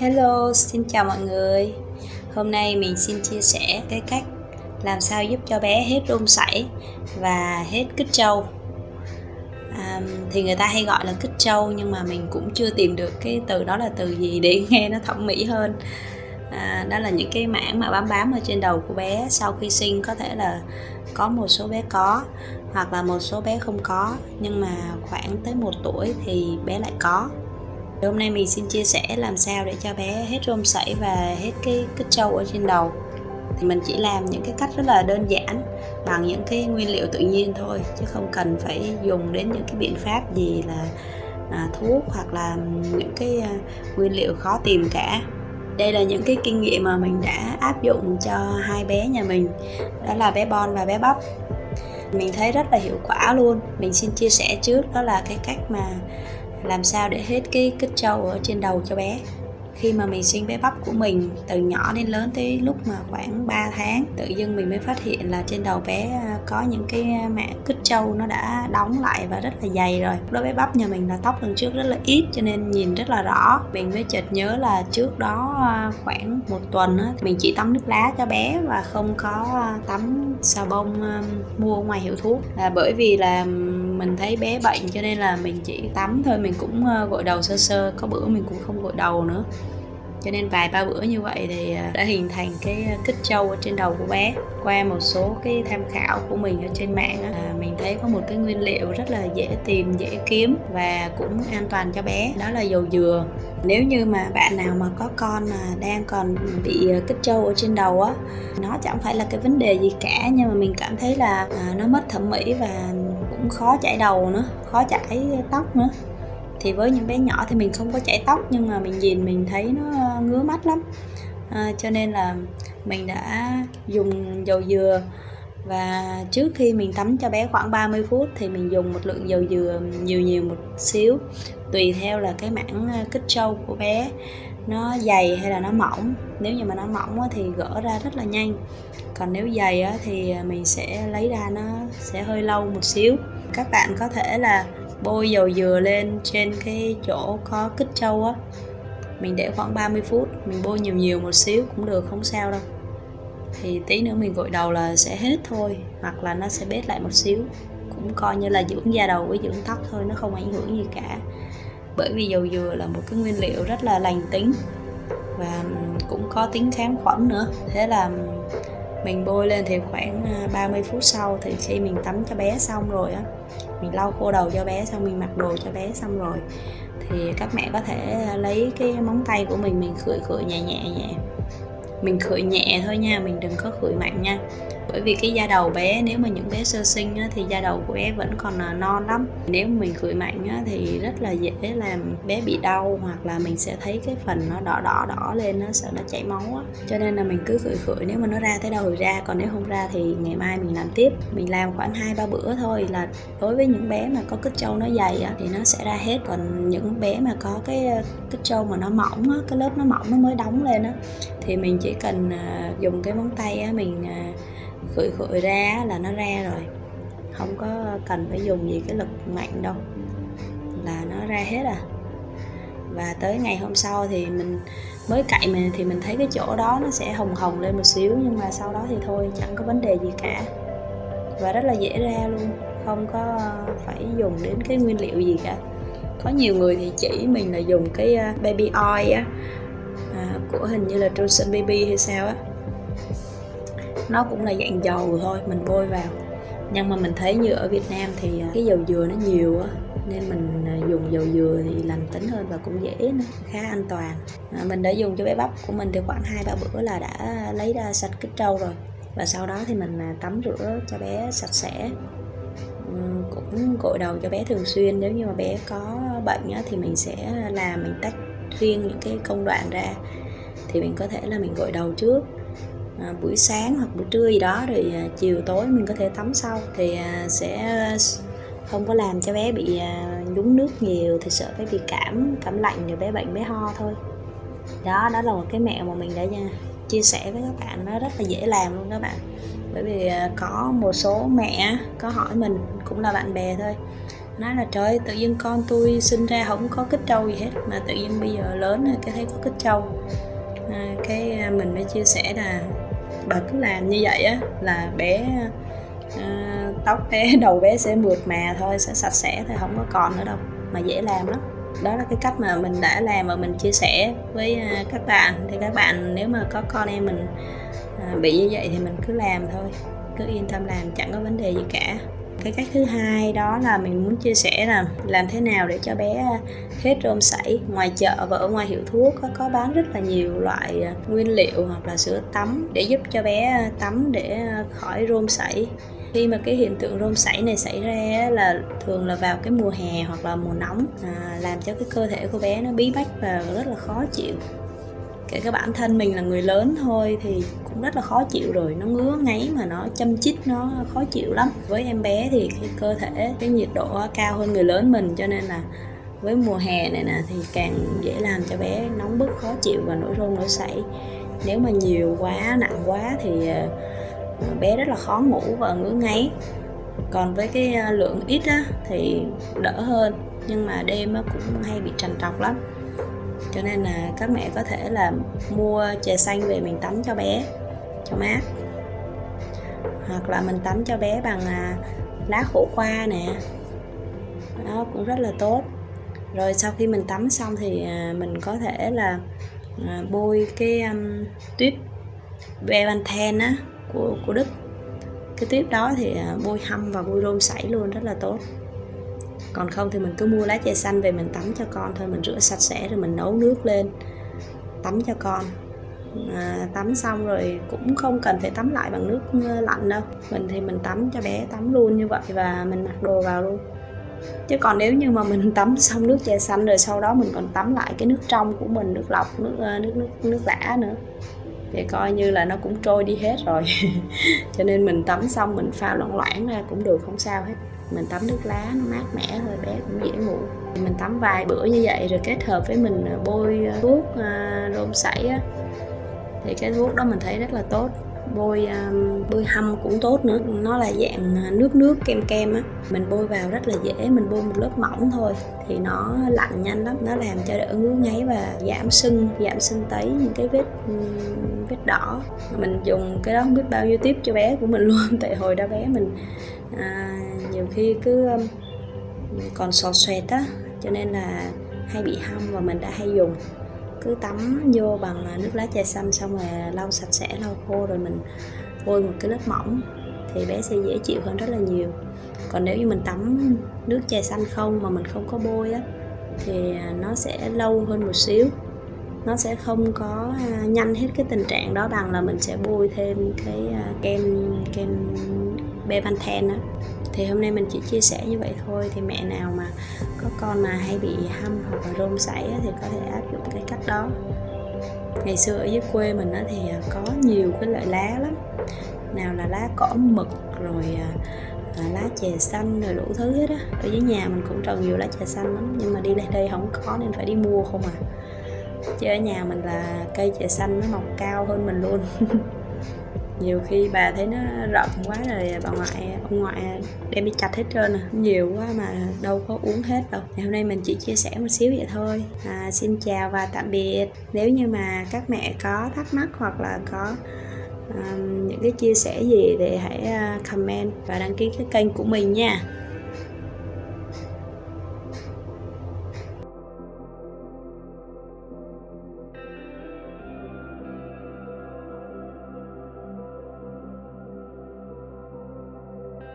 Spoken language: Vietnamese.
Hello, xin chào mọi người. Hôm nay mình xin chia sẻ cái cách làm sao giúp cho bé hết run sảy và hết kích trâu. À, thì người ta hay gọi là kích trâu nhưng mà mình cũng chưa tìm được cái từ đó là từ gì để nghe nó thẩm mỹ hơn. À, đó là những cái mảng mà bám bám ở trên đầu của bé sau khi sinh có thể là có một số bé có hoặc là một số bé không có nhưng mà khoảng tới một tuổi thì bé lại có hôm nay mình xin chia sẻ làm sao để cho bé hết rôm sảy và hết cái kích trâu ở trên đầu. Thì mình chỉ làm những cái cách rất là đơn giản bằng những cái nguyên liệu tự nhiên thôi chứ không cần phải dùng đến những cái biện pháp gì là à, thuốc hoặc là những cái à, nguyên liệu khó tìm cả. Đây là những cái kinh nghiệm mà mình đã áp dụng cho hai bé nhà mình đó là bé Bon và bé Bắp mình thấy rất là hiệu quả luôn. Mình xin chia sẻ trước đó là cái cách mà làm sao để hết cái kích trâu ở trên đầu cho bé? Khi mà mình sinh bé bắp của mình từ nhỏ đến lớn tới lúc mà khoảng 3 tháng tự dưng mình mới phát hiện là trên đầu bé à, có những cái mạng kích trâu nó đã đóng lại và rất là dày rồi. Đối bé bắp nhà mình là tóc lần trước rất là ít cho nên nhìn rất là rõ. Mình mới chợt nhớ là trước đó à, khoảng một tuần á, mình chỉ tắm nước lá cho bé và không có à, tắm xà bông mua ngoài hiệu thuốc. Là bởi vì là mình thấy bé bệnh cho nên là mình chỉ tắm thôi mình cũng gội đầu sơ sơ có bữa mình cũng không gội đầu nữa cho nên vài ba bữa như vậy thì à, đã hình thành cái à, kích trâu ở trên đầu của bé. Qua một số cái tham khảo của mình ở trên mạng à, mình thấy có một cái nguyên liệu rất là dễ tìm dễ kiếm và cũng an toàn cho bé. Đó là dầu dừa. Nếu như mà bạn nào mà có con mà đang còn bị à, kích trâu ở trên đầu á nó chẳng phải là cái vấn đề gì cả nhưng mà mình cảm thấy là nó mất thẩm mỹ và cũng khó chảy đầu nữa khó chảy tóc nữa thì với những bé nhỏ thì mình không có chảy tóc nhưng mà mình nhìn mình thấy nó ờ, ngứa mắt lắm. À, cho nên là mình đã dùng dầu dừa. Và trước khi mình tắm cho bé khoảng 30 phút thì mình dùng một lượng dầu dừa nhiều nhiều một xíu tùy theo là cái mảng ờ, kích trâu của bé. Nó dày hay là nó mỏng. Nếu như mà nó mỏng thì gỡ ra rất là nhanh. Còn nếu dày thì ờ, mình sẽ lấy ra nó sẽ hơi lâu một xíu. Các bạn có thể là bôi dầu dừa lên trên cái chỗ có kích trâu á. Mình để khoảng 30 phút, mình bôi nhiều nhiều một xíu cũng được, không sao đâu. Thì tí nữa mình gội đầu là sẽ hết thôi, hoặc là nó sẽ bết lại một xíu. Cũng coi như là dưỡng da đầu với dưỡng tóc thôi, nó không ảnh hưởng gì cả. Bởi vì dầu dừa là một cái nguyên liệu rất là lành tính và cũng có tính kháng khuẩn nữa. Thế là mình bôi lên thì khoảng à, 30 phút sau thì khi mình tắm cho bé xong rồi á mình lau khô đầu cho bé xong mình mặc đồ cho bé xong rồi. Thì các mẹ có thể lấy cái móng tay của mình mình khửi khửi nhẹ nhẹ nhẹ. Mình khửi nhẹ thôi nha, mình đừng có khửi mạnh nha bởi vì cái da đầu bé nếu mà những bé sơ sinh á, thì da đầu của bé vẫn còn là non lắm. Nếu mình khử mạnh á, thì rất là dễ làm bé bị đau hoặc là mình sẽ thấy cái phần nó đỏ đỏ đỏ lên nó sợ nó chảy máu á. Cho nên là mình cứ khửi khửi nếu mà nó ra tới đầu thì ra còn nếu không ra thì ngày mai mình làm tiếp. Mình làm khoảng hai ba bữa thôi là đối với những bé mà có kích trâu nó dày á, thì nó sẽ ra hết. Còn những bé mà có cái à, kích trâu mà nó mỏng á, cái lớp nó mỏng nó mới đóng lên á thì mình chỉ cần à, dùng cái móng tay á, mình à, khửi khửi ra là nó ra rồi. Không có cần phải dùng gì cái lực mạnh đâu. Là nó ra hết à. Và tới ngày hôm sau thì mình mới cậy mình thì mình thấy cái chỗ đó nó sẽ hồng hồng lên một xíu nhưng mà sau đó thì thôi chẳng có vấn đề gì cả. Và rất là dễ ra luôn không có phải dùng đến cái nguyên liệu gì cả. Có nhiều người thì chỉ mình là dùng cái à, baby oil á à, của hình như là Johnson Baby hay sao á nó cũng là dạng dầu thôi mình bôi vào. Nhưng mà mình thấy như ở Việt Nam thì à, cái dầu dừa nó nhiều á nên mình à, dùng dầu dừa thì lành tính hơn và cũng dễ nữa khá an toàn. À, mình đã dùng cho bé bắp của mình thì khoảng hai ba bữa là đã lấy ra sạch cái trâu rồi. Và sau đó thì mình à, tắm rửa cho bé sạch sẽ. Ừ, cũng gội đầu cho bé thường xuyên. Nếu như mà bé có bệnh á, thì mình sẽ làm mình tách riêng những cái công đoạn ra. Thì mình có thể là mình gội đầu trước à, buổi sáng hoặc buổi trưa gì đó rồi à, chiều tối mình có thể tắm sau thì à, sẽ à, không có làm cho bé bị à, nhúng nước nhiều thì sợ bé bị cảm cảm lạnh rồi bé bệnh bé ho thôi. Đó đó là một cái mẹo mà mình đã nha chia sẻ với các bạn nó rất là dễ làm luôn các bạn. Bởi vì à, có một số mẹ có hỏi mình cũng là bạn bè thôi nói là trời tự nhiên con tôi sinh ra không có kích trâu gì hết mà tự nhiên bây giờ lớn rồi cái thấy có kích trâu. À, cái mình mới chia sẻ là bà cứ làm như vậy á là bé à, tóc bé đầu bé sẽ mượt mà thôi sẽ sạch sẽ thôi không có còn nữa đâu mà dễ làm lắm. Đó là cái cách mà mình đã làm và mình chia sẻ với à, các bạn. Thì các bạn nếu mà có con em mình à, bị như vậy thì mình cứ làm thôi cứ yên tâm làm chẳng có vấn đề gì cả cái cách thứ hai đó là mình muốn chia sẻ là làm thế nào để cho bé hết rôm sảy. Ngoài chợ và ở ngoài hiệu thuốc có, có bán rất là nhiều loại à, nguyên liệu hoặc là sữa tắm để giúp cho bé à, tắm để à, khỏi rôm sảy. Khi mà cái hiện tượng rôm sảy này xảy ra là thường là vào cái mùa hè hoặc là mùa nóng à, làm cho cái cơ thể của bé nó bí bách và rất là khó chịu kể cả bản thân mình là người lớn thôi thì cũng rất là khó chịu rồi. Nó ngứa ngáy mà nó châm chích nó khó chịu lắm. Với em bé thì cái cơ thể cái nhiệt độ cao hơn người lớn mình cho nên là với mùa hè này nè thì càng dễ làm cho bé nóng bức khó chịu và nổi rôm nổi sảy. Nếu mà nhiều quá nặng quá thì ờ, bé rất là khó ngủ và ngứa ngáy. Còn với cái ờ, lượng ít á, thì đỡ hơn nhưng mà đêm á, cũng hay bị trằn trọc lắm cho nên là các mẹ có thể là mua chè xanh về mình tắm cho bé cho mát. Hoặc là mình tắm cho bé bằng à, lá khổ qua nè. Đó cũng rất là tốt. Rồi sau khi mình tắm xong thì à, mình có thể là à, bôi cái um, tuyết bevanthen á của của Đức. Cái tuyết đó thì bôi hâm và bôi rôm sảy luôn rất là tốt còn không thì mình cứ mua lá chè xanh về mình tắm cho con thôi mình rửa sạch sẽ rồi mình nấu nước lên tắm cho con. À, tắm xong rồi cũng không cần phải tắm lại bằng nước ờ, lạnh đâu. Mình thì mình tắm cho bé tắm luôn như vậy và mình mặc đồ vào luôn. Chứ còn nếu như mà mình tắm xong nước chè xanh rồi sau đó mình còn tắm lại cái nước trong của mình nước lọc nước ờ, nước nước nước lã nữa thì coi như là nó cũng trôi đi hết rồi. Cho nên mình tắm xong mình pha loãng loãng ra cũng được, không sao hết. Mình tắm nước lá, nó mát mẻ thôi bé cũng dễ ngủ. Mình tắm vài bữa như vậy rồi kết hợp với mình à, bôi à, thuốc à, rôm sảy á, thì cái thuốc đó mình thấy rất là tốt bôi um, bôi hâm cũng tốt nữa. Nó là dạng à, nước nước kem kem á. Mình bôi vào rất là dễ mình bôi một lớp mỏng thôi thì nó lạnh nhanh lắm. Nó làm cho đỡ ngứa ngáy và giảm sưng giảm sưng tấy những cái vết vết đỏ. Mình dùng cái đó không biết bao nhiêu tiếp cho bé của mình luôn tại hồi đó bé mình à, nhiều khi cứ um, còn sò xoẹt á cho nên là hay bị hâm và mình đã hay dùng cứ tắm vô bằng à, nước lá chè xanh xong rồi lau sạch sẽ, lau khô rồi mình bôi một cái lớp mỏng thì bé sẽ dễ chịu hơn rất là nhiều. Còn nếu như mình tắm nước chè xanh không mà mình không có bôi á thì à, nó sẽ lâu hơn một xíu. Nó sẽ không có à, nhanh hết cái tình trạng đó bằng là mình sẽ bôi thêm cái kem kem Bepanthen á. Thì hôm nay mình chỉ chia sẻ như vậy thôi. Thì mẹ nào mà có con mà hay bị hâm hoặc là rôm sảy thì có thể áp dụng cái cách đó. Ngày xưa ở dưới quê mình á thì à, có nhiều cái loại lá lắm. Nào là lá cỏ mực rồi à, à, lá chè xanh rồi đủ thứ hết á. Ở dưới nhà mình cũng trồng nhiều lá chè xanh lắm nhưng mà đi lên đây không có nên phải đi mua không à. Chứ ở nhà mình là cây chè xanh nó mọc cao hơn mình luôn. nhiều khi bà thấy nó rộng quá rồi bà ngoại ông ngoại đem đi chặt hết trơn à. Nhiều quá mà đâu có uống hết đâu. Ngày hôm nay mình chỉ chia sẻ một xíu vậy thôi. À, xin chào và tạm biệt. Nếu như mà các mẹ có thắc mắc hoặc là có um, những cái chia sẻ gì thì hãy à, comment và đăng ký cái kênh của mình nha.